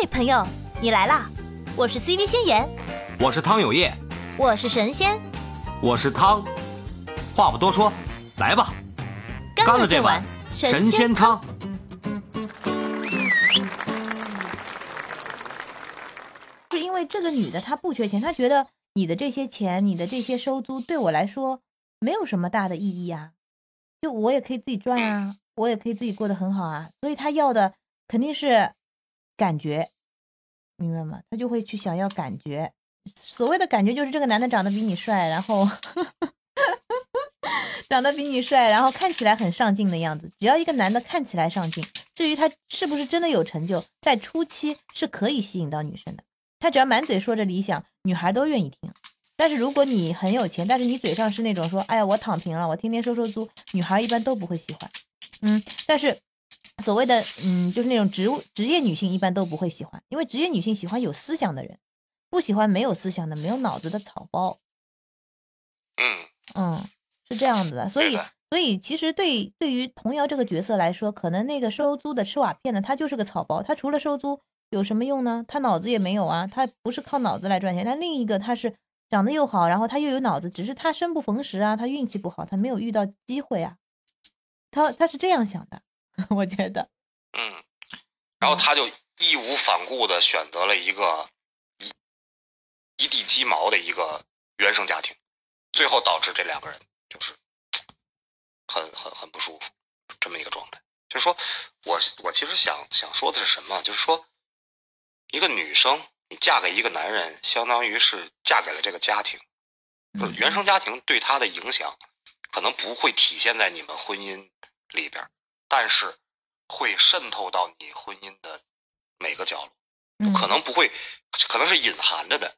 嘿，朋友，你来啦！我是 CV 仙言，我是汤有业，我是神仙，我是汤。话不多说，来吧，干了这碗神仙汤。是因为这个女的她不缺钱，她觉得你的这些钱，你的这些收租对我来说没有什么大的意义啊，就我也可以自己赚啊，我也可以自己过得很好啊，所以她要的肯定是感觉，明白吗？他就会去想要感觉，所谓的感觉就是这个男的长得比你帅，然后 长得比你帅，然后看起来很上进的样子。只要一个男的看起来上进，至于他是不是真的有成就，在初期是可以吸引到女生的。他只要满嘴说着理想，女孩都愿意听。但是如果你很有钱，但是你嘴上是那种说，哎呀，我躺平了，我天天收收租，女孩一般都不会喜欢。嗯，但是所谓的嗯，就是那种职务职业女性一般都不会喜欢，因为职业女性喜欢有思想的人，不喜欢没有思想的、没有脑子的草包。嗯，嗯，是这样子的。所以，所以其实对对于童瑶这个角色来说，可能那个收租的吃瓦片的，他就是个草包，他除了收租有什么用呢？他脑子也没有啊，他不是靠脑子来赚钱。但另一个他是长得又好，然后他又有脑子，只是他生不逢时啊，他运气不好，他没有遇到机会啊。他他是这样想的，我觉得。嗯，然后他就义无反顾的选择了一个一一地鸡毛的一个原生家庭，最后导致这两个人就是很很很不舒服这么一个状态。就是说我我其实想想说的是什么？就是说，一个女生你嫁给一个男人，相当于是嫁给了这个家庭，就是原生家庭对她的影响，可能不会体现在你们婚姻里边儿，但是会渗透到你婚姻的每个角落，嗯，可能不会，可能是隐含着的，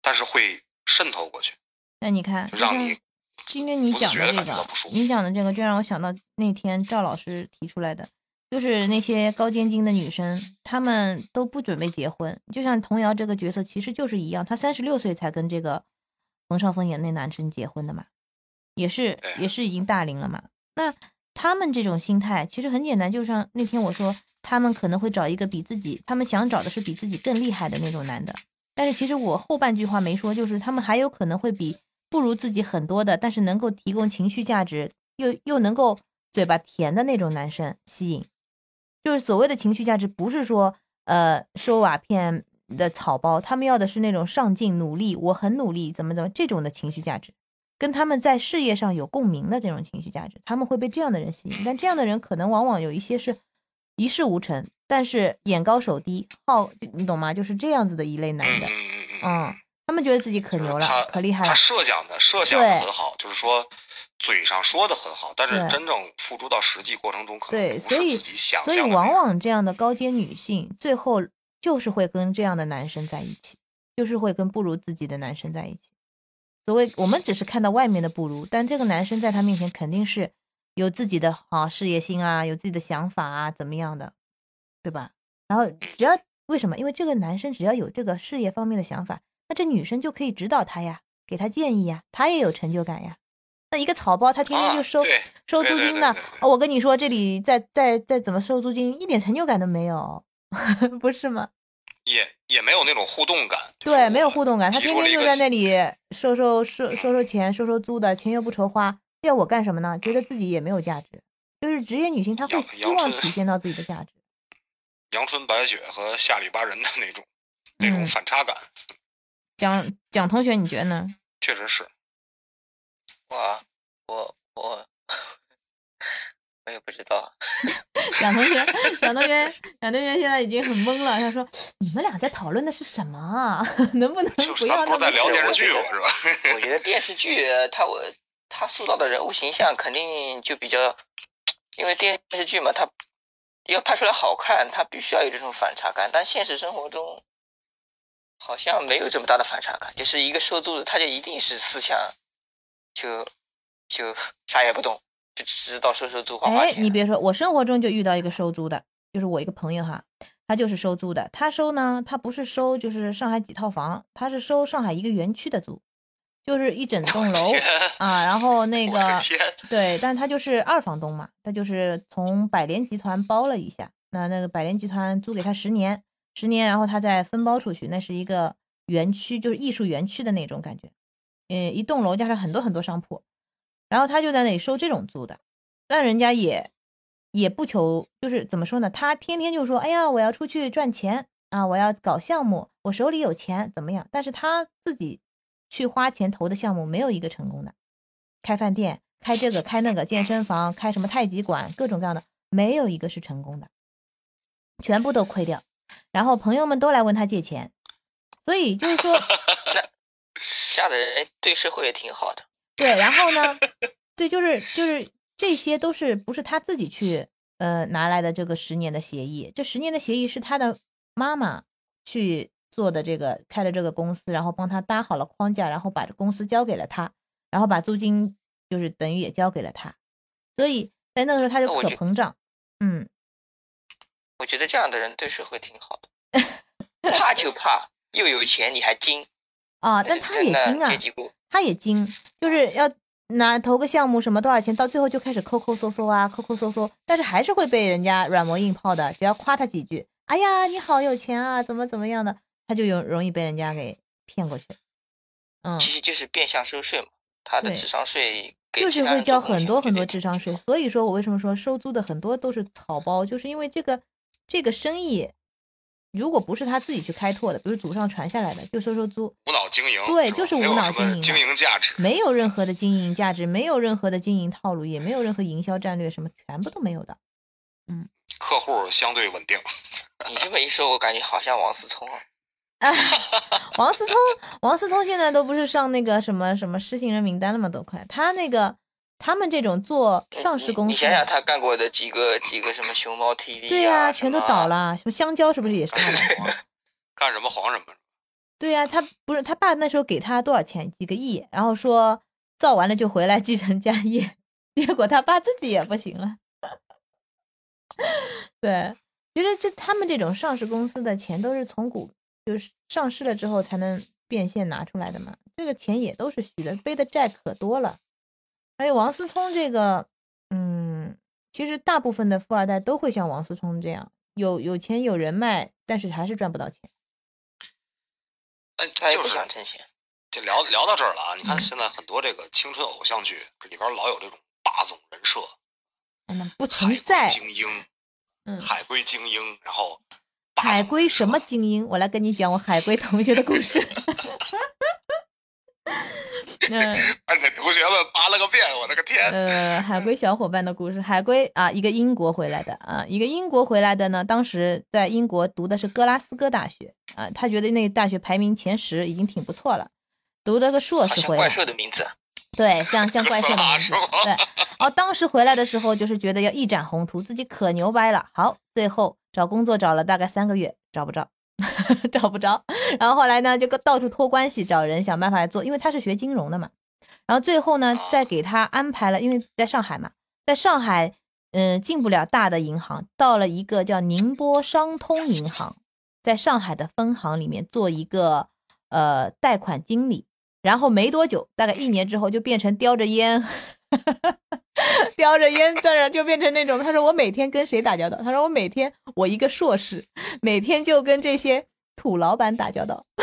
但是会渗透过去，那你看，就让你今天你讲的这个你讲的这个，就让我想到那天赵老师提出来的，就是那些高尖精的女生，她们都不准备结婚。就像童瑶这个角色，其实就是一样，她三十六岁才跟这个冯绍峰演那男生结婚的嘛，也是也是已经大龄了嘛。那他们这种心态其实很简单，就像那天我说，他们可能会找一个比自己，他们想找的是比自己更厉害的那种男的。但是其实我后半句话没说，就是他们还有可能会比不如自己很多的，但是能够提供情绪价值，又又能够嘴巴甜的那种男生吸引。就是所谓的情绪价值，不是说呃收瓦片的草包，他们要的是那种上进、努力，我很努力，怎么怎么这种的情绪价值，跟他们在事业上有共鸣的这种情绪价值，他们会被这样的人吸引。但这样的人可能往往有一些是一事无成，但是眼高手低，好，你懂吗？就是这样子的一类男的，嗯嗯嗯嗯嗯，他们觉得自己可牛了他，可厉害了他，设想的设想的很好，就是说嘴上说的很好，但是真正付诸到实际过程中，可能对，不所以是自己想所以往往这样的高阶女性，最后就是会跟这样的男生在一起，就是会跟不如自己的男生在一起。所谓我们只是看到外面的不如，但这个男生在他面前肯定是有自己的好事业心啊，有自己的想法啊，怎么样的，对吧？然后只要为什么？因为这个男生只要有这个事业方面的想法，那这女生就可以指导他呀，给他建议呀，他也有成就感呀。那一个草包，他天天就收、啊收租金的，对对对啊我跟你说，这里再再再怎么收租金，一点成就感都没有，不是吗？也也没有那种互动感。对，没有互动感，他天天就在那里收收收收收钱，收收租的，钱又不愁花，要我干什么呢？觉得自己也没有价值，就是职业女性，她会希望体现到自己的价值。阳春白雪和下里巴人的那种那种嗯反差感，蒋蒋同学，你觉得呢？确实是。我我我我也不知道，蒋同学，蒋同学，蒋同学现在已经很懵了。他说：“你们俩在讨论的是什么啊？能不能就是咱不要那么不是在聊电视 剧？我觉得电视剧它我它塑造的人物形象肯定就比较，因为电视剧嘛，它要拍出来好看，它必须要有这种反差感，但现实生活中好像没有这么大的反差感，就是一个收租的，他就一定是思想就就啥也不懂，就知道收收租花花哎，你别说，我生活中就遇到一个收租的，就是我一个朋友哈，他就是收租的。他收呢，他不是收就是上海几套房，他是收上海一个园区的租，就是一整栋楼啊。然后那个，对，但他就是二房东嘛，他就是从百联集团包了一下，那那个百联集团租给他十年，十年，然后他再分包出去，那是一个园区，就是艺术园区的那种感觉，嗯，一栋楼加上很多很多商铺，然后他就在那里收这种租的，但人家也也不求，就是怎么说呢？他天天就说，哎呀，我要出去赚钱啊，我要搞项目，我手里有钱，怎么样？但是他自己去花钱投的项目没有一个成功的，开饭店。开这个开那个健身房，开什么太极馆，各种各样的，没有一个是成功的，全部都亏掉。然后朋友们都来问他借钱，所以就是说，这样的人对社会也挺好的。对，然后呢，对，就是就是这些都是不是他自己去呃拿来的这个十年的协议？这十年的协议是他的妈妈去做的，这个开了这个公司，然后帮他搭好了框架，然后把这公司交给了他，然后把租金。就是等于也交给了他，所以在那个时候他就可膨胀。嗯，我觉得这样的人对社会挺好的，怕就怕又有钱你还精 啊！但他也精啊，他也精，就是要拿投个项目什么多少钱，到最后就开始抠抠搜搜啊，抠抠搜搜，但是还是会被人家软磨硬泡的。只要夸他几句，哎呀你好有钱啊，怎么怎么样的，他就容容易被人家给骗过去。嗯，其实就是变相收税嘛。他的智商税就是会交很多很多智商税，所以说我为什么说收租的很多都是草包，就是因为这个这个生意，如果不是他自己去开拓的，比如祖上传下来的，就收收租，无脑经营，对，就是无脑经营，经营价值没有任何的经营价值，没有任何的经营套路，也没有任何营销战略，什么全部都没有的，嗯，客户相对稳定。你这么一说，我感觉好像王思聪啊。啊，王思聪，王思聪现在都不是上那个什么什么失信人名单了吗？都快，他那个他们这种做上市公司，你想想他干过的几个几个什么熊猫 TV，对呀，全都倒了。什么香蕉是不是也是他的？干什么黄什么？对呀，他不是他爸那时候给他多少钱？几个亿，然后说造完了就回来继承家业，结果他爸自己也不行了。对，其实这他们这种上市公司的钱都是从股。就是上市了之后才能变现拿出来的嘛，这个钱也都是虚的，背的债可多了。还有王思聪这个，嗯，其实大部分的富二代都会像王思聪这样，有有钱有人脉，但是还是赚不到钱。嗯，他也不想挣钱。就聊聊到这儿了啊！你看现在很多这个青春偶像剧里边老有这种霸总人设，嗯，不存在精英，嗯，海归精英，然后。海归什么精英？我来跟你讲我海归同学的故事。嗯，把同学们扒了个遍，我的个天！呃，海归小伙伴的故事，海归啊，一个英国回来的啊，一个英国回来的呢，当时在英国读的是格拉斯哥大学啊，他觉得那个大学排名前十已经挺不错了，读了个硕士回来。怪兽的名字。对，像像怪兽的名字。对，哦，当时回来的时候就是觉得要一展宏图，自己可牛掰了。好，最后。找工作找了大概三个月，找不着，找不着。然后后来呢，就到处托关系找人，想办法做。因为他是学金融的嘛。然后最后呢，再给他安排了，因为在上海嘛，在上海，嗯，进不了大的银行，到了一个叫宁波商通银行，在上海的分行里面做一个呃贷款经理。然后没多久，大概一年之后，就变成叼着烟。叼着烟在那就变成那种，他说我每天跟谁打交道？他说我每天我一个硕士，每天就跟这些土老板打交道，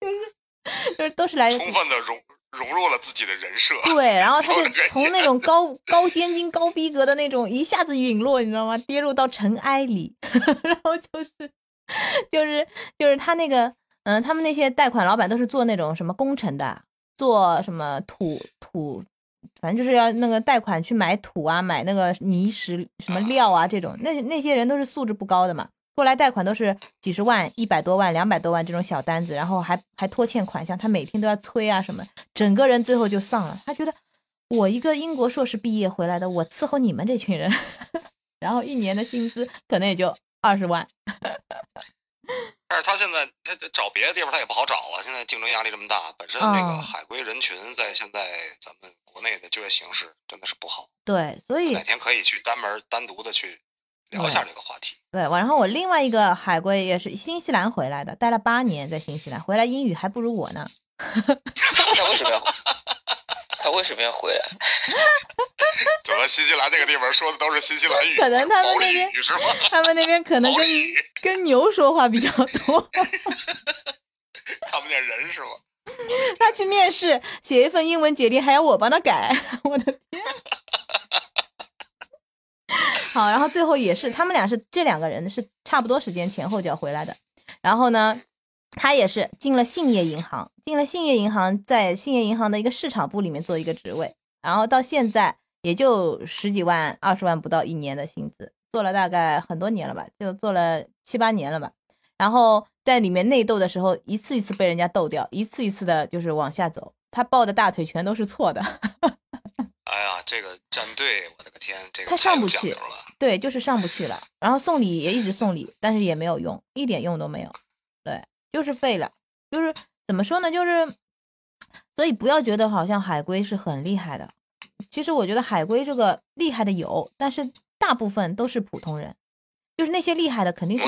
就是就是都是来充分的融融入了自己的人设。对，然后他就 从那种高高尖精高逼格的那种一下子陨落，你知道吗？跌入到尘埃里，然后就是就是就是他那个嗯，他们那些贷款老板都是做那种什么工程的，做什么土土。反正就是要那个贷款去买土啊，买那个泥石什么料啊，这种那那些人都是素质不高的嘛，过来贷款都是几十万、一百多万、两百多万这种小单子，然后还还拖欠款项，他每天都要催啊什么，整个人最后就丧了。他觉得我一个英国硕士毕业回来的，我伺候你们这群人，然后一年的薪资可能也就二十万。但是他现在他找别的地方他也不好找啊，现在竞争压力这么大，本身这个海归人群在现在咱们国内的就业形势真的是不好。对，所以哪天可以去单门单独的去聊一下这个话题。对，然后我另外一个海归也是新西兰回来的，待了八年在新西兰，回来英语还不如我呢。他为什么要？他为什么要回来？怎么新西兰那个地方说的都是新西兰语？可能他们那边？他们那边可能跟跟牛说话比较多。看不见人是吗？他去面试，写一份英文简历，还要我帮他改，我的天！好，然后最后也是他们俩是这两个人是差不多时间前后脚回来的。然后呢，他也是进了兴业银行，进了兴业银行，在兴业银行的一个市场部里面做一个职位，然后到现在也就十几万、二十万不到一年的薪资，做了大概很多年了吧，就做了七八年了吧。然后在里面内斗的时候，一次一次被人家斗掉，一次一次的就是往下走，他抱的大腿全都是错的。哎呀，这个战队，我的个天，这个他上不去。对，就是上不去了。然后送礼也一直送礼，但是也没有用，一点用都没有。对，就是废了。就是怎么说呢？就是，所以不要觉得好像海龟是很厉害的。其实我觉得海龟这个厉害的有，但是大部分都是普通人。就是那些厉害的肯定是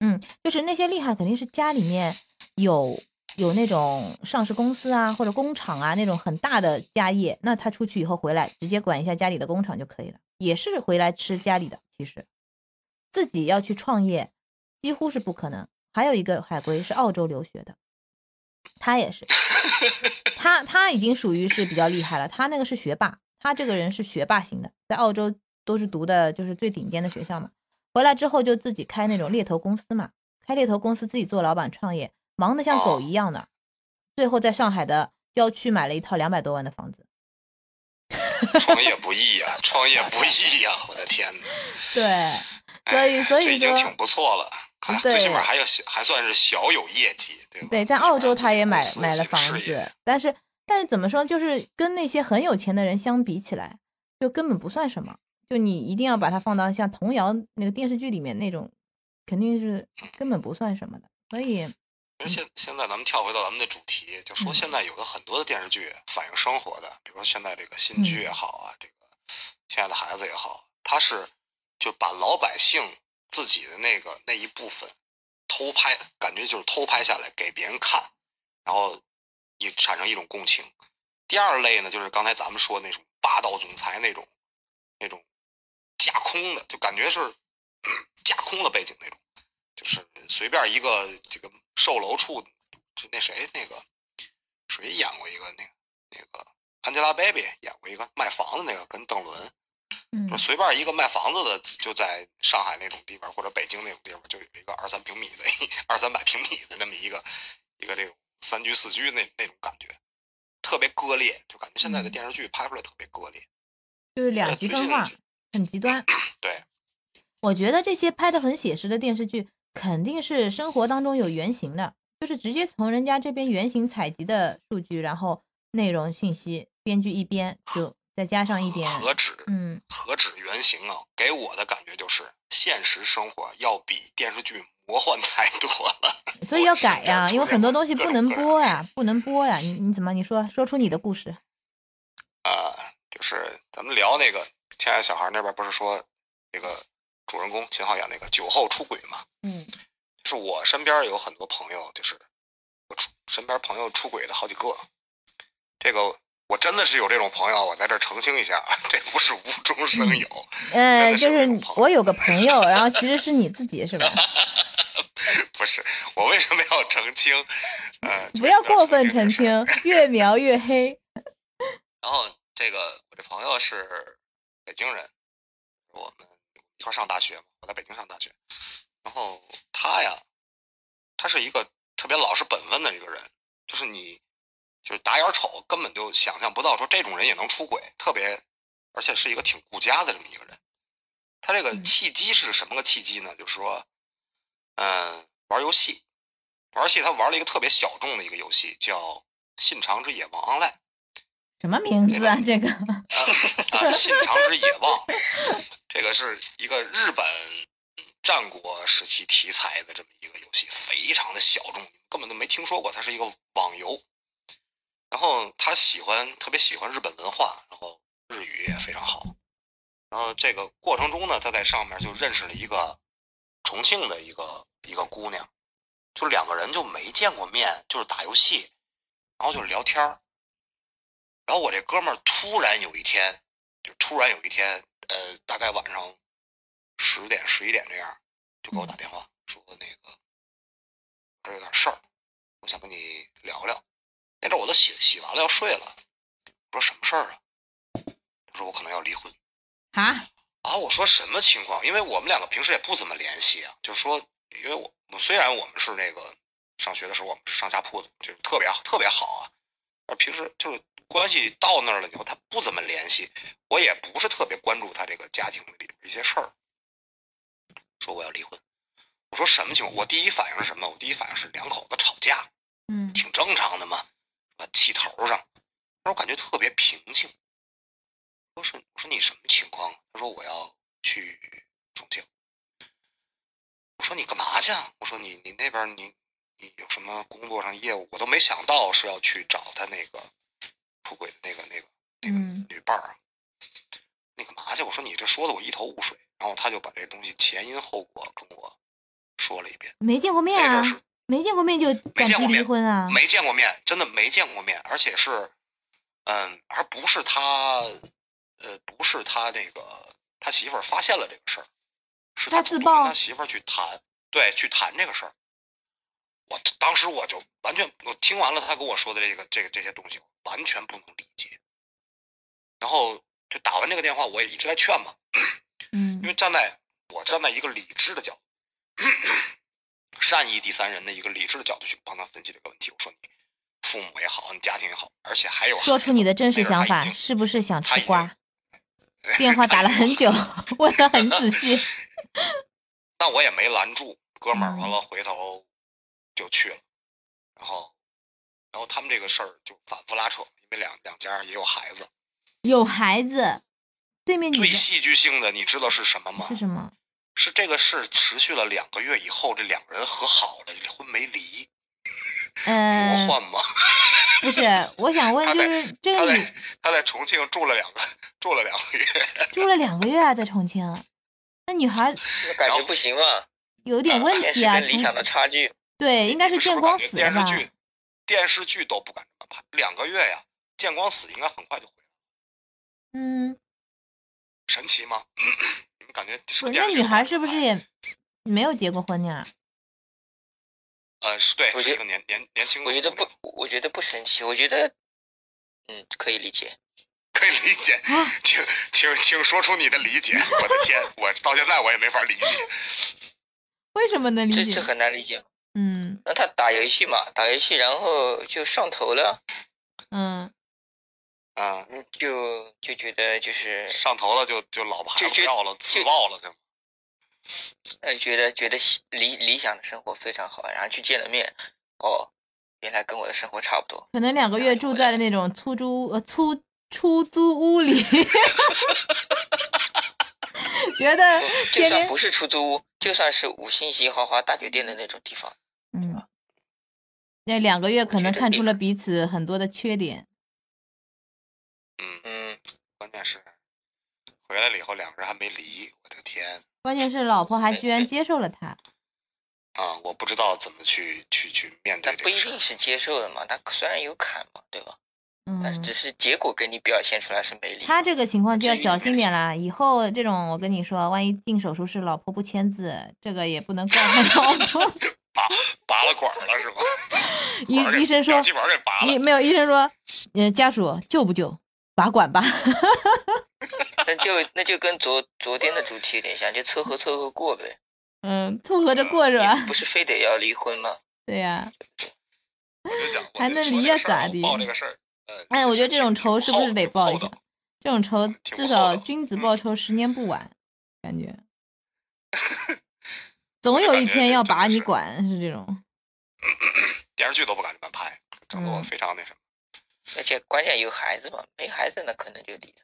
嗯，就是那些厉害肯定是家里面有有那种上市公司啊或者工厂啊那种很大的家业，那他出去以后回来直接管一下家里的工厂就可以了，也是回来吃家里的。其实自己要去创业几乎是不可能。还有一个海归是澳洲留学的，他也是，他他已经属于是比较厉害了，他那个是学霸，他这个人是学霸型的，在澳洲都是读的就是最顶尖的学校嘛。回来之后就自己开那种猎头公司嘛，开猎头公司自己做老板创业，忙得像狗一样的，最后在上海的郊区买了一套两百多万的房子。创业不易呀、创业不易呀、我的天呐！对，所以所以已经挺不错了，最起码还有还算是小有业绩，对吧？对，在澳洲他也买买了房子，但是但是怎么说，就是跟那些很有钱的人相比起来，就根本不算什么。就你一定要把它放到像童谣那个电视剧里面那种，肯定是根本不算什么的。所以，其实现现在咱们跳回到咱们的主题，就说嗯现在有的很多的电视剧反映生活的，比如说现在这个新剧也好啊，这个亲爱的孩子也好，它是就把老百姓自己的那个那一部分偷拍，感觉就是偷拍下来给别人看，然后也产生一种共情。第二类呢，就是刚才咱们说那种霸道总裁那种那种架空的，就感觉是嗯架空的背景那种。就是随便一个这个售楼处，就那谁那个谁演过一个那个那个 Angelababy 演过一个卖房子那个跟邓伦，嗯就随便一个卖房子的就在上海那种地方或者北京那种地方，就有一个二三平米的 二三百平米的那么一个一个这种三居四居那那种感觉，特别割裂，就感觉现在的嗯电视剧拍出来特别割裂。就是两呃极分化很极端。对，我觉得这些拍的很写实的电视剧，肯定是生活当中有原型的，就是直接从人家这边原型采集的数据，然后内容信息编剧一编，就再加上一点，何止嗯，何止原型啊！给我的感觉就是，现实生活要比电视剧魔幻太多了。所以要改呀、因为很多东西不能播呀，不能播呀。你你怎么你说说出你的故事？呃，就是咱们聊那个《亲爱的小孩》那边不是说那个主人公秦昊演那个酒后出轨嘛？嗯就是我身边有很多朋友，就是我出身边朋友出轨的好几个。这个我真的是有这种朋友，我在这儿澄清一下，这不是无中生有。嗯，是就是我有个朋友，然后其实是你自己是吧？不是我为什么要澄清？呃，不要过分澄澄清 越描越黑。然后这个我这朋友是北京人，我们一块儿上大学嘛，我在北京上大学。然后他呀，他是一个特别老实本分的一个人，就是你就是打眼瞅根本就想象不到说这种人也能出轨，特别而且是一个挺顾家的这么一个人。他这个嗯契机是什么个契机呢？就是说，嗯、玩游戏，玩游戏他玩了一个特别小众的一个游戏，叫《信长之野望 Online》。什么名字啊？这个啊，信长之野望，这个是一个日本战国时期题材的这么一个游戏，非常的小众，根本都没听说过。它是一个网游，然后他喜欢特别喜欢日本文化，然后日语也非常好。然后这个过程中呢，他在上面就认识了一个重庆的一个一个姑娘，就两个人就没见过面，就是打游戏，然后就是聊天儿。然后我这哥们儿突然有一天，就突然有一天，呃，大概晚上十点十一点这样，就给我打电话说，那个这有点事儿，我想跟你聊聊。那阵儿我都洗洗完了要睡了，我说什么事儿啊？他说我可能要离婚。啊，啊，我说什么情况？因为我们两个平时也不怎么联系啊，就是说，因为我我虽然我们是那个上学的时候我们是上下铺的，就是特别好特别好啊，而平时就是关系到那儿了以后，他不怎么联系，我也不是特别关注他这个家庭里边一些事儿。说我要离婚，我说什么情况？我第一反应是什么？我第一反应是两口子吵架，嗯挺正常的嘛，啊，气头上。但是我感觉特别平静。我说我说你什么情况？他说我要去重庆。我说你干嘛去啊？我说你你那边你你有什么工作上业务？我都没想到是要去找他那个出轨的那个那个那个嗯女伴儿啊。你干嘛去？我说你这说的我一头雾水。然后他就把这东西前因后果跟我说了一遍。没见过面啊那阵，是没见过面就敢提见过面离婚啊？没见过面，真的没见过面，而且是，嗯，而不是他，呃，不是他那个他媳妇儿发现了这个事儿，是他自曝跟他媳妇儿去谈，对，去谈这个事儿。我当时我就完全，我听完了他跟我说的这个这个这些东西，完全不能理解。然后就打完这个电话，我也一直在劝嘛，嗯因为站在我站在一个理智的角度，善意第三人的一个理智的角度去帮他分析这个问题。我说你父母也好，你家庭也好，而且还有说出你的真实想法，是不是想吃瓜？电话打了很久，问的很仔细。那我也没拦住，哥们儿，嗯完了回头就去了，然后，然后他们这个事儿就反复拉扯，因为两两家也有孩子。有孩子，对面最戏剧性的，你知道是什么吗？是什么？是这个事持续了两个月以后，这两个人和好了，离婚没离，魔呃，幻吗？不是，我想问，就是这个女在他在重庆住了两个住了两个月，住了两个月啊，在重庆，那女孩那感觉不行啊，有点问题啊。理想的差距。对，应该是见光死？电视剧电视剧都不敢这么拍，两个月呀，见光死应该很快就回来，嗯，神奇吗？你感觉那女孩是不是也没有结过婚呢？呃，是对，我觉得是一个年年年轻我觉得不，我觉得不神奇，我觉得，嗯，可以理解。可以理解，啊请请请说出你的理解。我的天，我到现在我也没法理解。为什么能理解？这这很难理解。嗯那他打游戏嘛，打游戏然后就上头了，嗯，嗯，嗯，就就觉得就是上头了就就老婆孩就觉子不要了，自爆了就。呃觉得觉得理理想的生活非常好，然后去见了面，哦，原来跟我的生活差不多。可能两个月住在的那种出租呃出出租屋里，觉得 就算不是出租屋，就算是五星级豪华大酒店的那种地方，嗯，那两个月可能看出了彼此很多的缺点。嗯，嗯，关键是回来了以后两个人还没离，我的天关键是老婆还居然接受了他，啊！我不知道怎么去去去面那不一对这个事儿。定是接受的嘛，他虽然有坎嘛，对吧？但是嗯只，是结果给你表现出来是没理。他这个情况就要小心点啦。以后这种我跟你说，万一进手术室老婆不签字，这个也不能怪他老婆。拔拔了管儿了是吧？医医生说氧气管给拔了。医没有医生说，呃，家属救不救？拔管吧。那就那就跟昨昨天的主题有点像，就凑合凑合过呗。嗯，凑合着过是吧你？不是非得要离婚吗？对呀、我就想，还能离呀咋的报这个事儿，呃，哎，我觉得这种仇是不是得报一下？这种仇至少君子报仇，十年不晚，感觉。总有一天要把你管，是这种。电视剧都不敢这么拍，整得我嗯非常那什么。而且关键有孩子嘛，没孩子那可能就离了。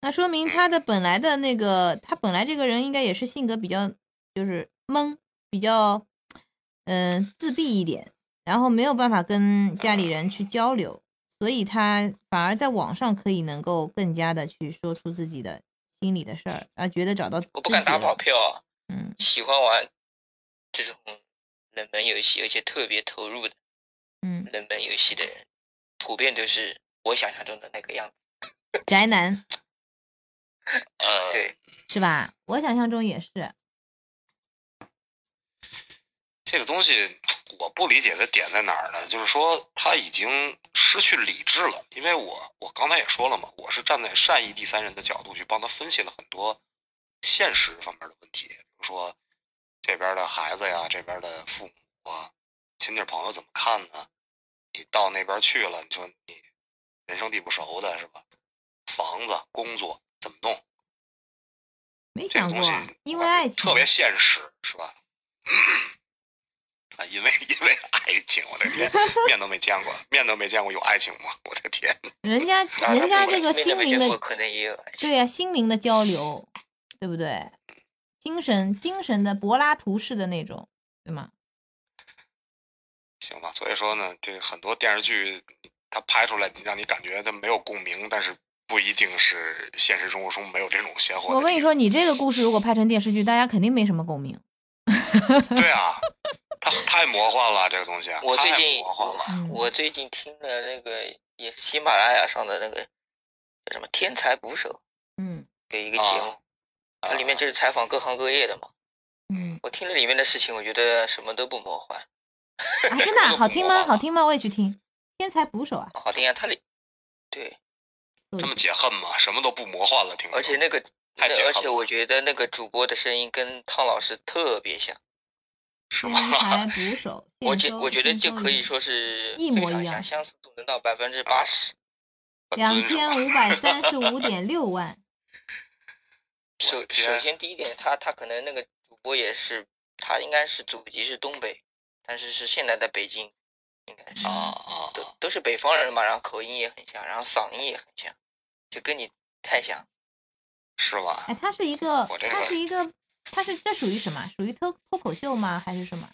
那说明他的本来的那个，他本来这个人应该也是性格比较，就是闷，比较，嗯、自闭一点，然后没有办法跟家里人去交流，所以他反而在网上可以能够更加的去说出自己的心里的事儿，然后觉得找到我不敢打了保票啊，嗯喜欢玩这种冷门游戏，而且特别投入的嗯，冷门游戏的人，普遍就是我想象中的那个样子。宅男 呃，对，是吧？我想象中也是，这个东西我不理解的点在哪儿呢？就是说他已经失去理智了。因为我我刚才也说了嘛，我是站在善意第三人的角度去帮他分析了很多现实方面的问题，比如说这边的孩子呀，这边的父母啊，亲戚朋友怎么看呢？你到那边去了，你说你人生地不熟的是吧？房子、工作怎么弄？没想过这个东西，因为爱情，特别现实，是吧？啊，因为因为爱情，我的天，面都没见过，面都没见过有爱情吗？我的天，人家啊人家这个心灵的可能也有。对呀、心灵的交流，对不对？精神精神的柏拉图式的那种，对吗？行吧。所以说呢，这很多电视剧它拍出来，让你感觉它没有共鸣，但是不一定是现实生活中没有这种鲜活的。我跟你，说，你这个故事如果拍成电视剧，大家肯定没什么共鸣。对啊，它太魔幻了，这个东西，我最近魔幻了。嗯我最近听的那个也是喜马拉雅上的那个叫什么《天才捕手》嗯给一个节目，它里面就是采访各行各业的嘛。嗯，我听了里面的事情，我觉得什么都不魔幻，啊，真的啊好听吗？好听吗？我也去听《天才捕手》啊。好听啊。他里对，这么解恨吗？什么都不魔幻了，听。而且那个太解恨了而且我觉得那个主播的声音跟汤老师特别像，天是吗？才 捕手，我觉我觉得就可以说是一模一样非常像，相似度能到百分之八十。两千五百三十五点六万。首首先第一点，他他可能那个主播也是，他应该是祖籍是东北，但是是现在的北京，应该是啊啊都啊！都是北方人嘛，然后口音也很像，然后嗓音也很像，就跟你太像。是吧？哎，他是一个我这，它个是一个，他是这属于什么？属于脱脱口秀吗？还是什么？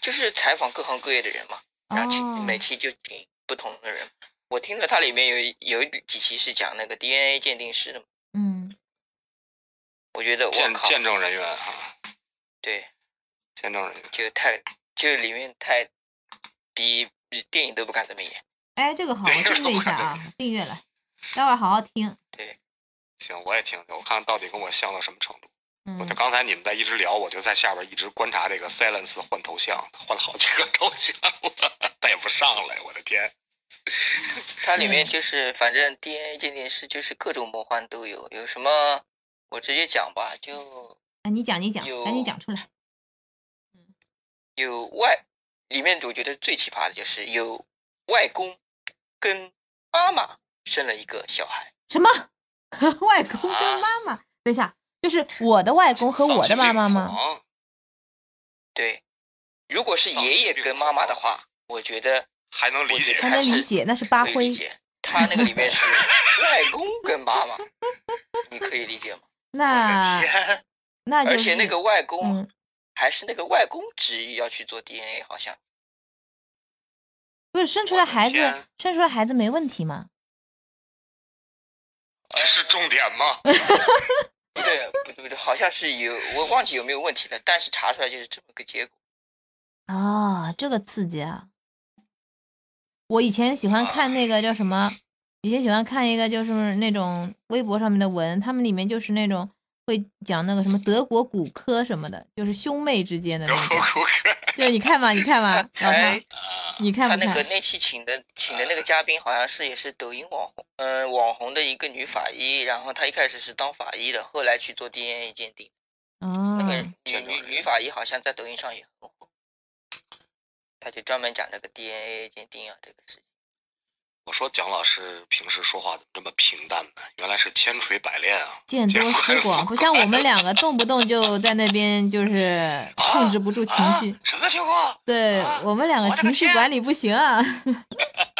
就是采访各行各业的人嘛，然后请哦每期就请不同的人。我听了他里面有一有几期是讲那个 DNA 鉴定师的嘛，嗯，我觉得我见，见证人员啊，对，见证人员。就太就里面太比比电影都不敢这么演。哎，这个好，我订阅一下啊，订阅了，待会儿好好听。对行，我也听听，我看看到底跟我像到什么程度。我嗯就，刚才你们在一直聊，我就在下边一直观察这个 Silence 换头像，换了好几个头像了，他也不上来，我的天！它里面嗯 就是反正 DNA 鉴定师就是各种魔幻都有，有什么我直接讲吧，就哎，你讲，你讲，赶紧讲出来。有外里面我觉得最奇葩的就是有外公跟妈妈生了一个小孩，什么？外公跟妈妈？等一下，就是我的外公和我的妈妈吗？对，如果是爷爷跟妈妈的话，我觉得还能理解还能理解，那是八辉。理解。他那个里面是外公跟妈妈，你可以理解吗？那，那就是，而且那个外公嗯，还是那个外公执意要去做 DNA，好像不是生出来孩子，生出来孩子没问题吗？这是重点吗？不对，不对不对，好像是有，我忘记有没有问题了，但是查出来就是这么个结果。啊，这个刺激啊！我以前喜欢看那个叫什么，以前喜欢看一个就是那种微博上面的文，他们里面就是那种会讲那个什么德国骨科什么的，就是兄妹之间的那种。顾客对，你看嘛，你看嘛，他才老唐，你看不看？他那个那期请的请的那个嘉宾好像是也是抖音网红，嗯、网红的一个女法医，然后她一开始是当法医的，后来去做 DNA 鉴定。哦那，个女女女法医好像在抖音上也很火，她就专门讲这个 DNA 鉴定啊这个事情。我说蒋老师平时说话怎么这么平淡呢？原来是千锤百炼啊！见多识广，不像我们两个动不动就在那边就 是控制不住情绪。啊、什么情况？对啊我们两个情绪管理不行啊，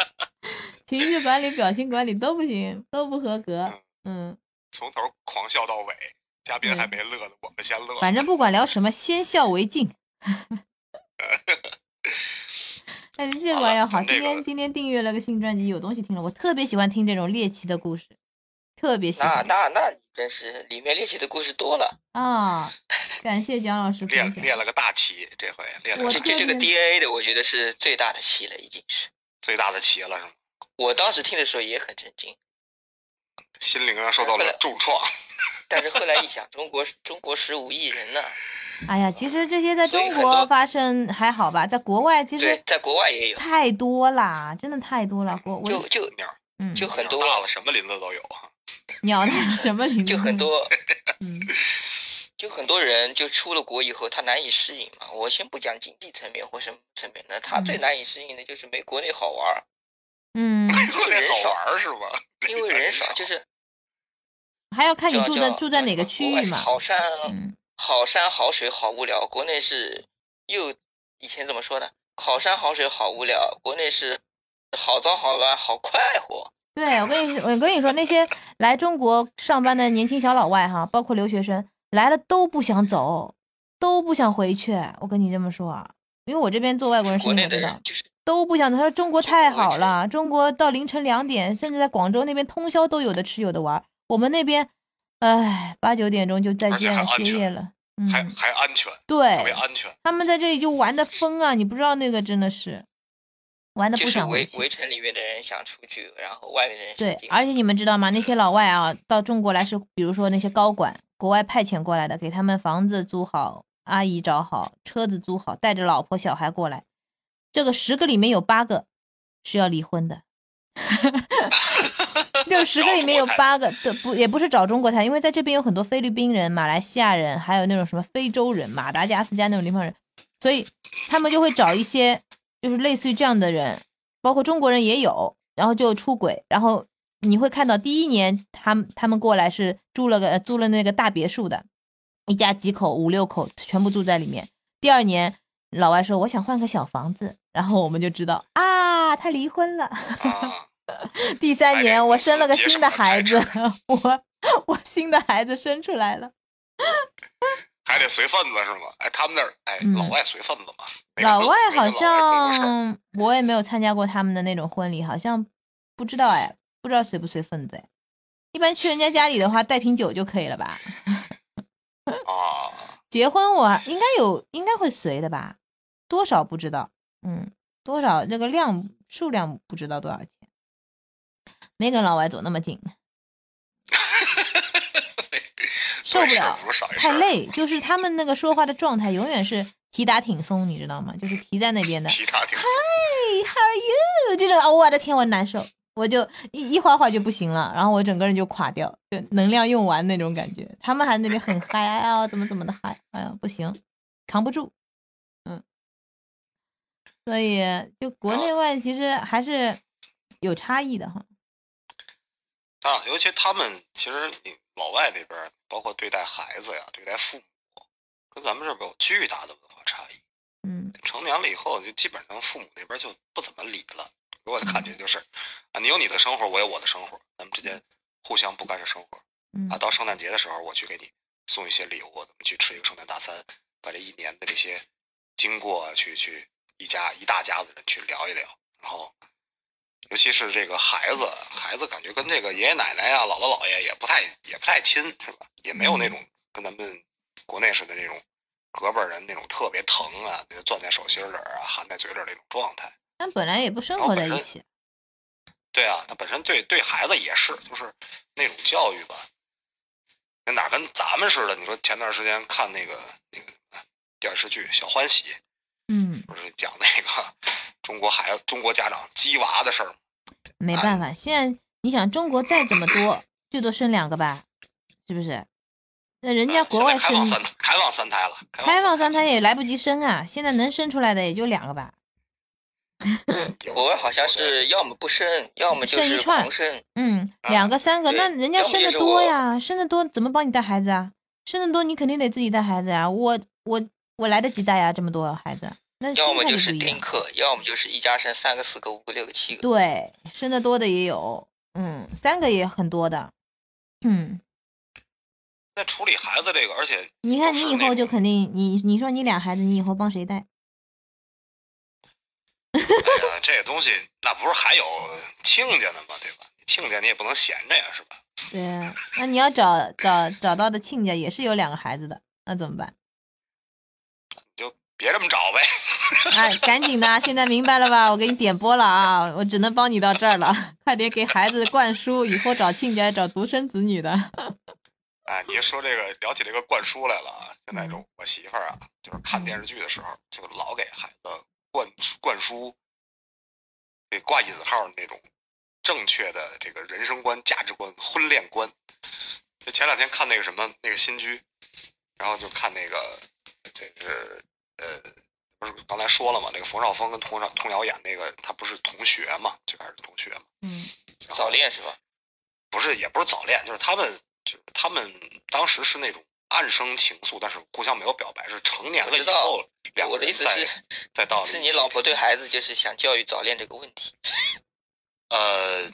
情绪管理、表情管理都不行，都不合格。嗯，从头狂笑到尾，嘉宾还没乐呢，我们先乐。反正不管聊什么，先笑为敬。哎，这个玩意儿好，今天今天订阅了个新专辑，有东西听了。我特别喜欢听这种猎奇的故事，特别喜那欢那那你真是里面猎奇的故事多了。啊！感谢蒋老师。练练了个大棋，这回练了这这这个 DNA 的，我觉得是最大的棋了，已经是。最大的棋了，是吗？我当时听的时候也很震惊，心灵上受到了重创。但是后来一想，中国中国十五亿人呢，哎呀，其实这些在中国发生还好吧，在国外其实，在国外也有，太多啦，真的太多了。国我就就鸟嗯，就很多了，什么林子都有啊。鸟那什么林就很多嗯 就很多人就出了国以后，他难以适应嘛。我先不讲经济层面或什么层面的，他最嗯难以适应的就是没国内好玩儿，嗯，特别好玩是吧？因为人 少，就是还要看你住在住在哪个区域嘛。好山嗯好山好水好无聊，国内是又以前怎么说的？好山好水好无聊，国内是好脏好乱好快活。对，我跟你我跟你说，那些来中国上班的年轻小老外哈，包括留学生来了都不想走，都不想回去。我跟你这么说啊，因为我这边做外国人事国内情我知道的人就是都不想走。他说中国太好了，中国到凌晨两点，甚至在广州那边通宵都有的吃有的玩。我们那边，哎，八九点钟就再见了，歇业了。嗯，还还安全，特对别，安全。他们在这里就玩的疯啊！你不知道那个真的是玩的不就是想回去。围围城里面的人想出去，然后外面的人对而且你们知道吗？那些老外啊，到中国来是，比如说那些高管，国外派遣过来的，给他们房子租好，阿姨找好，车子租好，带着老婆小孩过来，这个十个里面有八个是要离婚的，就十个里面有八个，对，不也不是找中国台，因为在这边有很多菲律宾人、马来西亚人，还有那种什么非洲人、马达加斯加那种地方人，所以他们就会找一些就是类似于这样的人，包括中国人也有，然后就出轨，然后你会看到第一年他们他们过来是住了个租了那个大别墅的，一家几口五六口全部住在里面。第二年老外说我想换个小房子，然后我们就知道啊他离婚了。第三哎年我生了个新的孩子，我我新的孩子生出来了。还得随份子是吗？哎，他们那儿哎，嗯老外随份子吗？老外好像我也没有参加过他们的那种婚礼，好像不知道哎，不知道随不随份子哎。一般去人家家里的话，带瓶酒就可以了吧？啊，结婚我应该有，应该会随的吧？多少不知道，嗯，多少那个量数量不知道多少钱，没跟老外走那么近，受不了，太累。就是他们那个说话的状态永远是提打挺松，你知道吗？就是提在那边的。踢他挺 Hey, how are you？这种，哦我的天，我难受，我就一一会儿会儿就不行了，然后我整个人就垮掉，就能量用完那种感觉。他们还那边很嗨，哎呀，怎么怎么的嗨，哎呀，不行，扛不住，嗯。所以就国内外其实还是有差异的哈。啊，尤其他们其实你老外那边儿，包括对待孩子呀、对待父母，跟咱们这边有巨大的文化差异。嗯成年了以后，就基本上父母那边就不怎么理了。给我的感觉就是，啊，你有你的生活，我有我的生活，咱们之间互相不干涉生活。嗯啊，到圣诞节的时候，我去给你送一些礼物，咱们去吃一个圣诞大餐，把这一年的这些经过啊去去一家一大家子人去聊一聊，然后。尤其是这个孩子，孩子感觉跟这个爷爷奶奶呀、姥姥姥爷也不太也不太亲，是吧？也没有那种跟咱们国内似的那种隔辈儿人那种特别疼啊，那攥在手心里儿啊、含在嘴里儿那种状态。他本来也不生活在一起，对啊，他本身对对孩子也是，就是那种教育吧，那哪跟咱们似的？你说前段时间看那个那个电视剧《小欢喜》，嗯，不是讲那个 中国孩子、中国家长鸡娃的事儿吗？没办法，现在你想中国再怎么多，最多生两个吧，是不是？那人家国外生开放三开放三胎了，开放三胎胎也来不及生啊，现在能生出来的也就两个吧。有国外好像是要么不生，要么就是生一串狂生。嗯，啊两个三个，那人家生的多呀，生的多怎么帮你带孩子啊？生的多你肯定得自己带孩子呀，我我我来得及带呀，这么多孩子，那要么就是。丁克，要么就是一家生三个、四个、五个、六个、七个。对，生的多的也有，嗯，三个也很多的，嗯，在处理孩子这个，而且你看你以后就肯定，你你说你俩孩子，你以后帮谁带？哎呀，这个东西那不是还有亲家呢吗？对吧？亲家你也不能闲着呀，是吧？对啊，那你要找找找到的亲家也是有两个孩子的，那怎么办？就别这么找呗。哎，赶紧的，现在明白了吧？我给你点播了啊，我只能帮你到这儿了，快点给孩子灌输，以后找亲家找独生子女的。哎，你一说这个聊起这个灌输来了啊，现在嗯就我媳妇儿啊，就是看电视剧的时候，就老给孩子灌灌输，给挂引号那种正确的这个人生观、价值观、婚恋观。就前两天看那个什么那个新居，然后就看那个，这是呃，不是刚才说了嘛，那个冯绍峰跟佟绍童瑶演那个，他不是同学嘛，最开始是同学嘛，嗯早恋是吧？不是，也不是早恋，就是他们，就是他们当时是那种暗生情愫，但是互相没有表白，是成年了以我知道后两个我的意思人再是，再到了一起是你老婆对孩子就是想教育早恋这个问题。呃，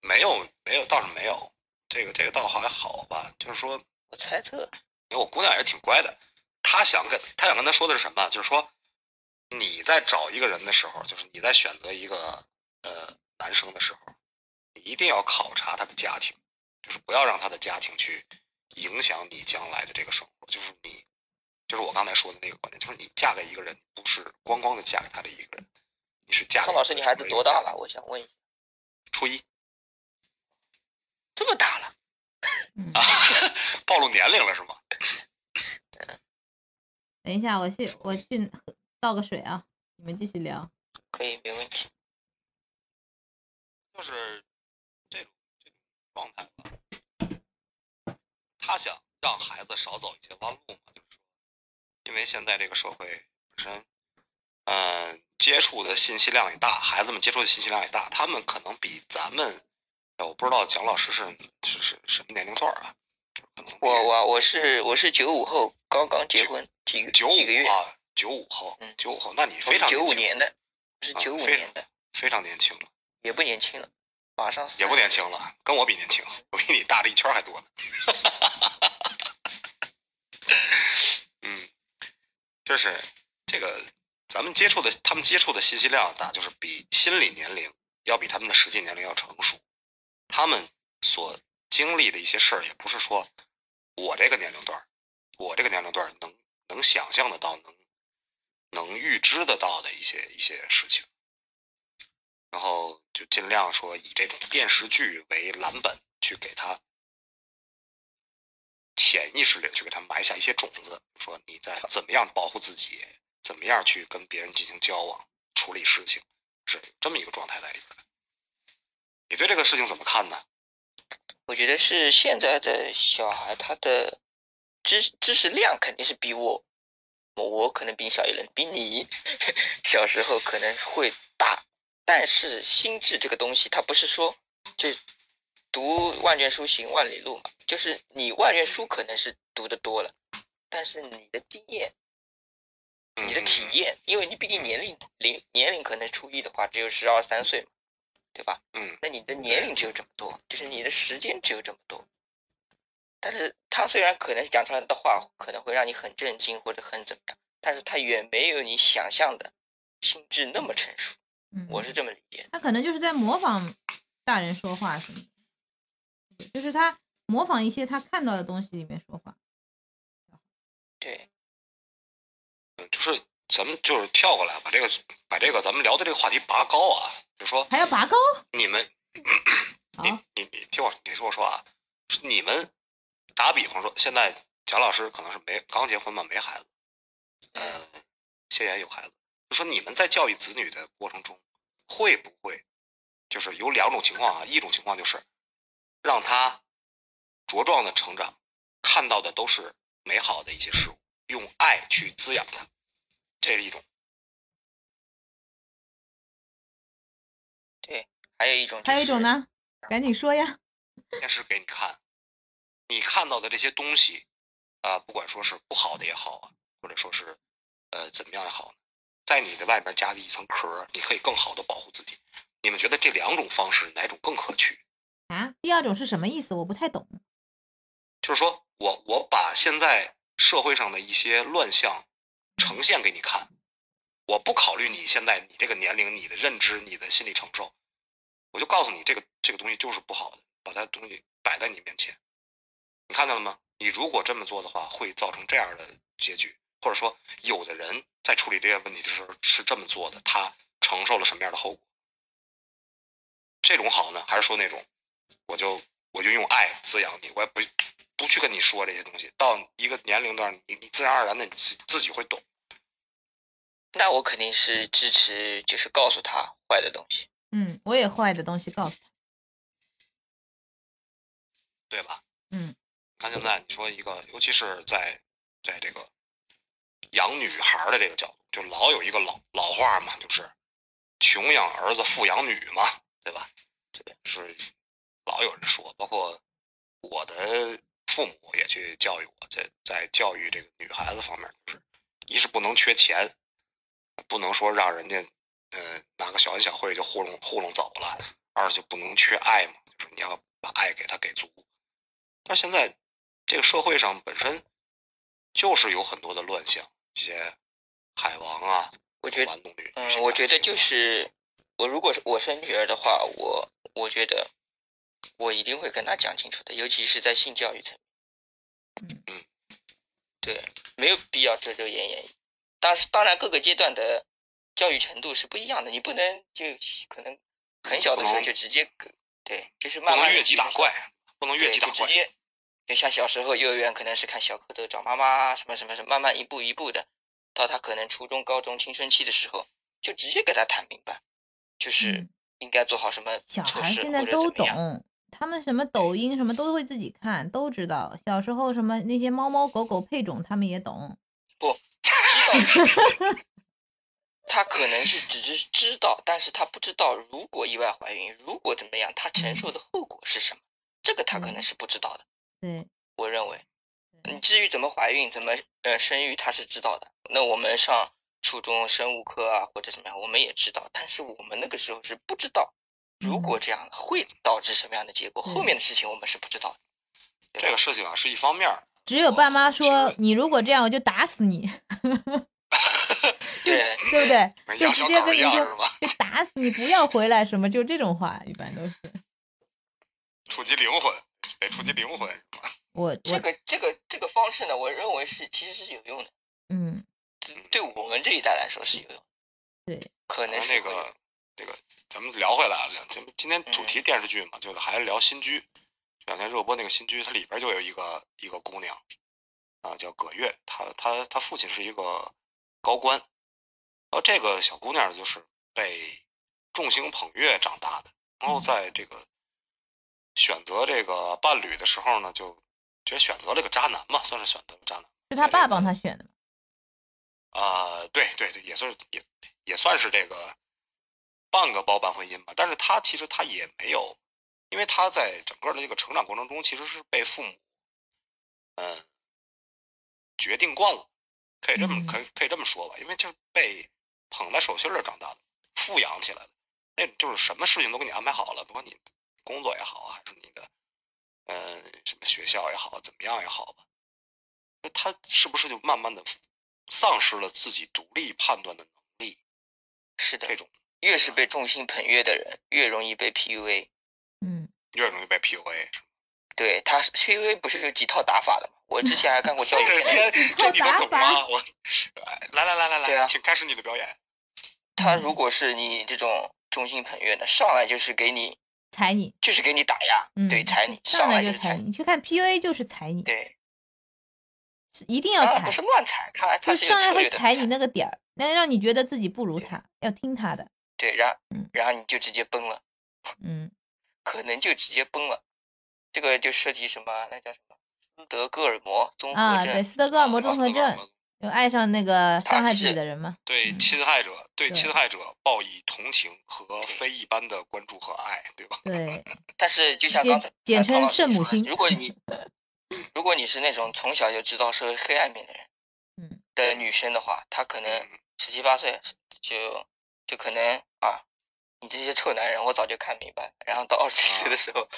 没有没有，倒是没有，这个这个倒还好吧，就是说，我猜测，因为我姑娘也挺乖的，她想跟他想跟他说的是什么？就是说，你在找一个人的时候，就是你在选择一个呃男生的时候，你一定要考察他的家庭，就是不要让他的家庭去影响你将来的这个生活。就是你，就是我刚才说的那个观点，就是你嫁给一个人，不是光光的嫁给他的一个人，你是嫁给康老师，你孩子多大了？我想问一下，初一，这么大了？啊。暴露年龄了是吗？等一下，我去我去倒个水啊，你们继续聊。可以，没问题。就是这种这种状态吧。他想让孩子少走一些弯路嘛，就是说，因为现在这个社会本身，嗯、接触的信息量也大，孩子们接触的信息量也大，他们可能比咱们，我不知道蒋老师是是是什么年龄段啊？我我我是我是九五后，刚刚结婚几个九几个月五，啊，九五后嗯，九五后，那你非常九五年的，是啊九五非年的，非常年轻了。也不年轻了，马上也不年轻了，跟我比年轻，我比你大了一圈还多呢。嗯，就是这个咱们接触的，他们接触的信息量大，就是比心理年龄要比他们的实际年龄要成熟。他们所经历的一些事儿，也不是说我这个年龄段儿，我这个年龄段儿能能想象得到、能能预知得到的一些一些事情。然后就尽量说以这种电视剧为蓝本，去给他潜意识里去给他埋下一些种子，说你在怎么样保护自己，怎么样去跟别人进行交往、处理事情，是这么一个状态在里边的。你对这个事情怎么看呢？我觉得是现在的小孩，他的知知识量肯定是比我，我我可能比你小一轮，比你 小时候可能会大，但是心智这个东西，它不是说就读万卷书行万里路嘛，就是你万卷书可能是读的多了，但是你的经验、你的体嗯验，因为你毕竟年龄龄年龄可能初一的话只有十二三岁嘛，对吧？嗯那你的年龄只有这么多，就是你的时间只有这么多。但是他虽然可能讲出来的话可能会让你很震惊或者很怎么样，但是他远没有你想象的心智那么成熟。嗯，我是这么理解。他可能就是在模仿大人说话什么的，就是他模仿一些他看到的东西里面说话。对，嗯，就是咱们就是跳过来，把这个把这个咱们聊的这个话题拔高啊，就说还要拔高？你们 好你，你你听我你听我说啊，你们打比方说，现在蒋老师可能是没刚结婚嘛，没孩子，呃，谢妍有孩子，就说你们在教育子女的过程中，会不会就是有两种情况啊？一种情况就是让他茁壮的成长，看到的都是美好的一些事物，用爱去滋养他，这是一种。对，还有一种、还有一种？呢，赶紧说呀。电视给你看，你看到的这些东西，啊、不管说是不好的也好啊，或者说是呃怎么样也好，在你的外边加了一层壳，你可以更好的保护自己。你们觉得这两种方式哪种更可取？啊，第二种是什么意思？我不太懂。就是说我我把现在社会上的一些乱象呈现给你看，我不考虑你现在你这个年龄、你的认知、你的心理承受，我就告诉你这个这个东西就是不好的，把它东西摆在你面前，你看到了吗？你如果这么做的话，会造成这样的结局，或者说有的人在处理这些问题的时候是这么做的，他承受了什么样的后果？这种好呢，还是说那种我就我就用爱滋养你，我也不不去跟你说这些东西，到一个年龄段，你你自然而然的你自自己会懂。那我肯定是支持，就是告诉他坏的东西。嗯，我也坏的东西告诉他。对吧？嗯，看现在你说一个，尤其是在在这个养女孩的这个角度，就老有一个老老话嘛，就是穷养儿子，富养女嘛，对吧？这个是老有人说，包括我的父母也去教育我，在在教育这个女孩子方面，就是一是不能缺钱，不能说让人家呃拿个小恩小惠就糊弄糊弄走了；二就不能缺爱嘛，就是你要把爱给他给足。但现在这个社会上本身就是有很多的乱象，这些海王啊，我觉得，嗯，我觉得就是我如果是我生女儿的话，我我觉得我一定会跟他讲清楚的，尤其是在性教育层面。嗯，对，没有必要遮遮掩掩。当时当然各个阶段的教育程度是不一样的，你不能就可能很小的时候就直接对，就是慢慢不能越级打怪，不能越级打怪。直接就像小时候幼儿园可能是看小蝌蚪找妈妈什么什么什么，慢慢一步一步的，到他可能初中、高中青春期的时候，就直接给他谈明白，就是应该做好什么小孩现在都懂，他们什么抖音什么都会自己看，都知道。小时候什么那些猫猫狗狗配种，他们也懂。不知道，他可能是只是知道，但是他不知道如果意外怀孕，如果怎么样，他承受的后果是什么，这个他可能是不知道的。对，我认为，你至于怎么怀孕、怎么呃生育，他是知道的。那我们上初中生物课啊，或者怎么样，我们也知道。但是我们那个时候是不知道，如果这样会导致什么样的结果，后面的事情我们是不知道的。这个事情啊，是一方面。只有爸妈说你如果这样，我就打死你。对，对不对？就直接跟你说，就打死你，不要回来，什么就这种话，一般都是 触及灵魂。得触及灵魂。我这个这个这个方式呢，我认为是其实是有用的。嗯，对我们这一代来说是有用。对，可能那个那个，咱们聊回来了，咱们今天主题电视剧嘛，就是还是聊新居。这两天热播那个新居，它里边就有一个一个姑娘，啊，叫葛月，她她她父亲是一个高官，然后这个小姑娘就是被众星捧月长大的，然后在这个。选择这个伴侣的时候呢，就就选择了个渣男嘛，算是选择了渣男。是他爸帮他选的吗？啊，对对对，也算是也也算是这个半个包办婚姻吧。但是他其实他也没有，因为他在整个的这个成长过程中，其实是被父母嗯决定惯了，可以这么可以可以这么说吧，因为就是被捧在手心里长大的，富养起来的，那就是什么事情都给你安排好了，不管你。工作也好，还是你的，嗯，什么学校也好，怎么样也好吧，那他是不是就慢慢的丧失了自己独立判断的能力？是的，这种越是被众星捧月的人，越容易被 PUA。嗯，越容易被 PUA。对他 PUA 不是有几套打法的吗？我之前还干过教育片，这你都懂吗？我来来来来来，啊，请开始你的表演。他如果是你这种众星捧月的，上来就是给你。踩你就是给你打压，对，踩你上来就踩你。你去看 PUA 就是踩你，对，一定要踩，不是乱踩，他他是上来会踩你那个点儿，那让你觉得自己不如他，要听他的。对，然然后你就直接崩了，嗯，可能就直接崩了。这个就涉及什么？那叫什么？斯德哥尔摩综合症啊，对，斯德哥尔摩综合症。有爱上那个伤害自己的人吗？对侵害者，对侵害者报以同情和非一般的关注和爱，对吧？对。但是就像刚才简称圣母心。如果你 如果你是那种从小就知道社会黑暗面的人，嗯，的女生的话，她可能十七八岁就就可能啊，你这些臭男人我早就看明白。然后到二十几岁的时候，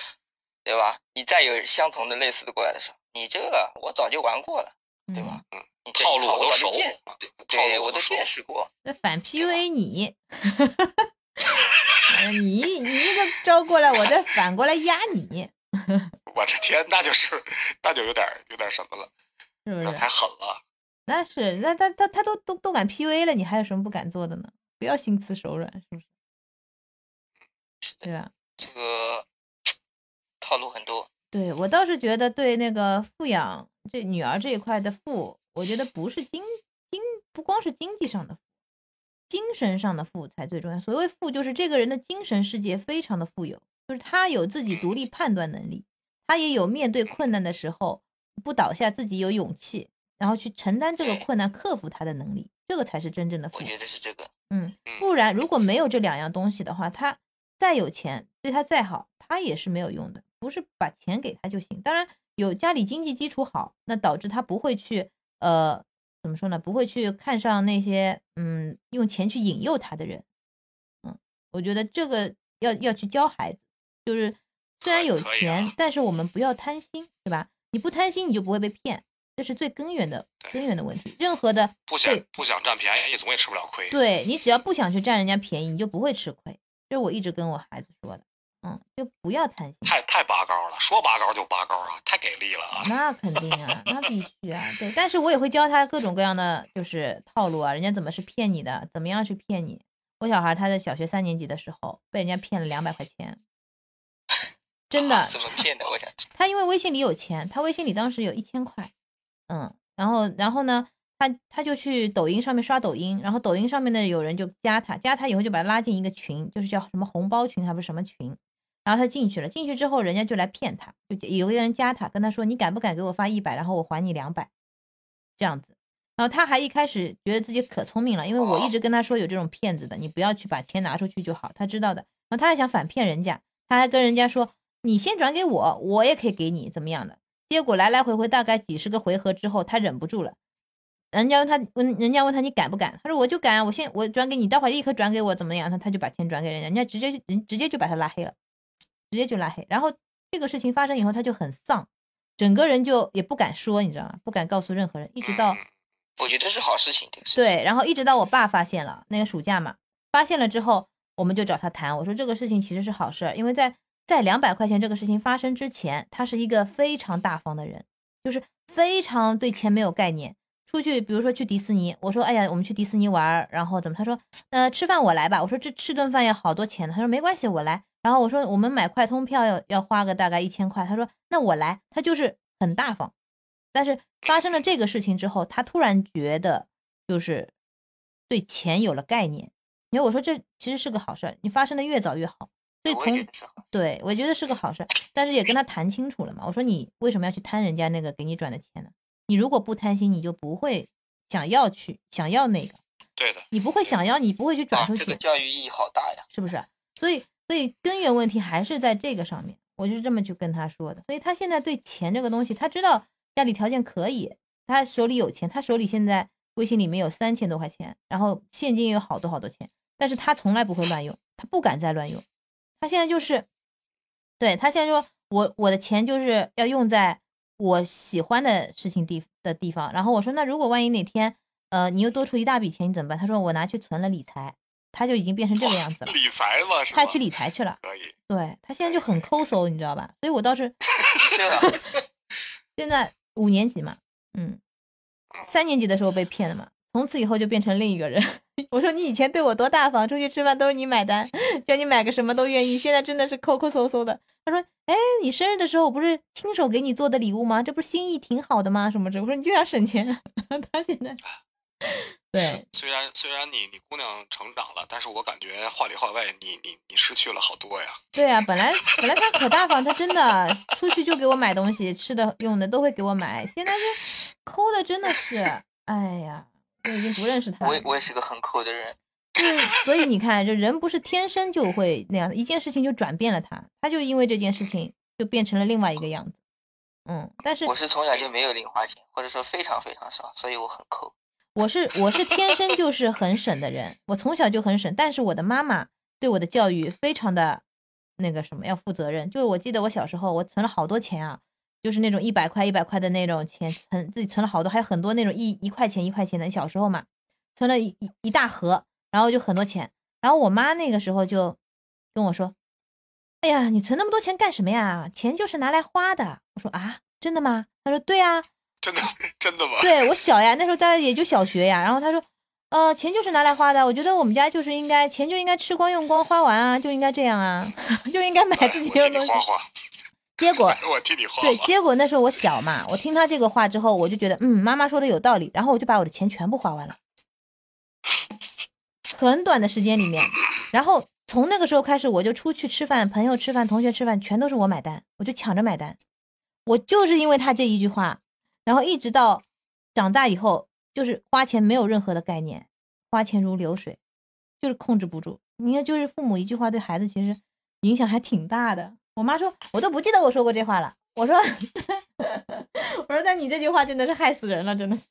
对吧？你再有相同的类似的过来的时候，你这个我早就玩过了，对吧？嗯。套路我都熟，对，我都见识过。那反 PUA 你，你你一个招过来，我再反过来压你。我的天，那就是，那就有点有点什么了，是不是？太狠了。那是，那他他他都都都敢 PUA 了，你还有什么不敢做的呢？不要心慈手软，是不是？对吧？这个套路很多，对我倒是觉得对那个富养这女儿这一块的富，我觉得不是经经不光是经济上的富，精神上的富才最重要。所谓富，就是这个人的精神世界非常的富有，就是他有自己独立判断能力，他也有面对困难的时候不倒下，自己有勇气，然后去承担这个困难，克服他的能力，这个才是真正的富我。觉得是这个。嗯，不然如果没有这两样东西的话，他再有钱，对他再好，他也是没有用的。不是把钱给他就行。当然有家里经济基础好，那导致他不会去呃怎么说呢？不会去看上那些嗯用钱去引诱他的人。嗯，我觉得这个要要去教孩子，就是虽然有钱，啊但是我们不要贪心，对吧？你不贪心，你就不会被骗，这是最根源的根源的问题。任何的不想不想占便宜，总也吃不了亏。对你只要不想去占人家便宜，你就不会吃亏。这是我一直跟我孩子说的，嗯，就不要贪心。太太拔高了，说拔高就拔高啊，太给力了啊！那肯定啊，那必须啊，对。但是我也会教他各种各样的就是套路啊，人家怎么是骗你的，怎么样去骗你。我小孩他在小学三年级的时候被人家骗了两百块钱，真的，怎么骗的？我想。他因为微信里有钱，他微信里当时有一千块，嗯，然后然后呢，他他就去抖音上面刷抖音，然后抖音上面呢有人就加他，加他以后就把他拉进一个群，就是叫什么红包群还不是什么群，然后他进去了，进去之后人家就来骗他，就有个人加他，跟他说你敢不敢给我发一百，然后我还你两百，这样子。然后他还一开始觉得自己可聪明了，因为我一直跟他说有这种骗子的，你不要去把钱拿出去就好，他知道的。然后他还想反骗人家，他还跟人家说你先转给我，我也可以给你怎么样的。结果来来回回大概几十个回合之后，他忍不住了。人家问他问人家问他你敢不敢？他说我就敢啊，我现我转给你，待会儿立刻转给我怎么样？他他就把钱转给人家，人家直接人直接就把他拉黑了，直接就拉黑。然后这个事情发生以后，他就很丧，整个人就也不敢说，你知道吗？不敢告诉任何人，一直到嗯我觉得是好事情，这个事。，对，然后一直到我爸发现了那个暑假嘛，发现了之后，我们就找他谈。我说这个事情其实是好事儿，因为在在两百块钱这个事情发生之前，他是一个非常大方的人，就是非常对钱没有概念。出去，比如说去迪士尼，我说哎呀，我们去迪士尼玩，然后怎么？他说呃吃饭我来吧。我说这吃顿饭要好多钱呢。他说没关系，我来。然后我说我们买快通票要要花个大概一千块。他说那我来。他就是很大方。但是发生了这个事情之后，他突然觉得就是对钱有了概念。因为我说这其实是个好事，你发生的越早越好。所以从。对我觉得是个好事儿，但是也跟他谈清楚了嘛。我说你为什么要去贪人家那个给你转的钱呢？你如果不贪心，你就不会想要去想要那个，对的，你不会想要，你不会去转啊出，去，这个教育意义好大呀。是不是？所以所以根源问题还是在这个上面，我就是这么去跟他说的。所以他现在对钱这个东西，他知道家里条件可以，他手里有钱，他手里现在微信里面有三千多块钱，然后现金也有好多好多钱，但是他从来不会乱用，他不敢再乱用。他现在就是，对他现在说我我的钱就是要用在我喜欢的事情地的地方。然后我说那如果万一哪天呃你又多出一大笔钱，你怎么办？他说我拿去存了理财，他就已经变成这个样子了，理财嘛？他去理财去了。可以，对他现在就很抠搜，你知道吧？所以我倒是 现在五年级嘛，嗯，三年级的时候被骗了嘛，从此以后就变成另一个人。我说你以前对我多大方，出去吃饭都是你买单，叫你买个什么都愿意，现在真的是抠抠搜搜的。他说：“哎，你生日的时候我不是亲手给你做的礼物吗？这不是心意挺好的吗？什么这？我说你就想省钱。他现在对虽然虽然你你姑娘成长了，但是我感觉话里话外你你你失去了好多呀。对啊，本来本来他可大方，他真的出去就给我买东西，吃的用的都会给我买。现在就抠的真的是，哎呀，我已经不认识他了我也。我也是个很抠的人。就是所以你看，这人不是天生就会那样的，一件事情就转变了他，他就因为这件事情就变成了另外一个样子。嗯，但是我是从小就没有零花钱，或者说非常非常少，所以我很抠。我是我是天生就是很省的人，我从小就很省，但是我的妈妈对我的教育非常的那个什么要负责任。就是我记得我小时候我存了好多钱啊，就是那种一百块一百块的那种钱，存自己存了好多，还有很多那种一一块钱一块钱的，小时候嘛，存了一一一大盒，然后就很多钱。然后我妈那个时候就跟我说：“哎呀，你存那么多钱干什么呀？钱就是拿来花的。”我说：“啊，真的吗？”她说：“对啊。”真的 真的吗？对我小呀，那时候大概也就小学呀。然后她说，呃，钱就是拿来花的，我觉得我们家就是应该钱就应该吃光用光花完啊，就应该这样啊，就应该买哎自己我替用东西。你花花，结果 我替你花对，结果那时候我小嘛，我听他这个话之后，我就觉得，嗯，妈妈说的有道理，然后我就把我的钱全部花完了，很短的时间里面，然后从那个时候开始，我就出去吃饭，朋友吃饭，同学吃饭，全都是我买单，我就抢着买单。我就是因为他这一句话，然后一直到长大以后，就是花钱没有任何的概念，花钱如流水，就是控制不住。你看，就是父母一句话对孩子其实影响还挺大的。我妈说，我都不记得我说过这话了。我说，我说，但你这句话真的是害死人了，真的是。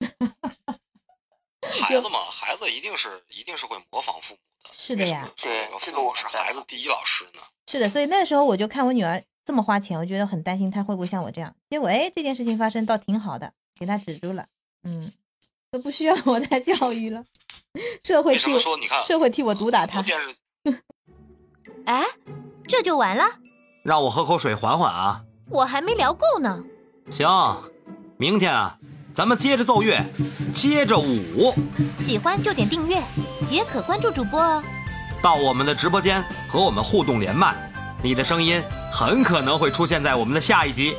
孩子嘛，孩子一定是一定是会模仿父母的。是的呀为什么说父母是孩子第一老师呢？是的，所以那时候我就看我女儿这么花钱，我觉得很担心她会不会像我这样。结果哎，这件事情发生倒挺好的，给她止住了。嗯，都不需要 我再教育了，社会替我说你看社会替我毒打她 哎，这就完了？让我喝口水缓缓啊。我还没聊够呢。行，明天啊，咱们接着奏乐，接着舞，喜欢就点订阅，也可关注主播哦。到我们的直播间和我们互动连麦，你的声音很可能会出现在我们的下一集。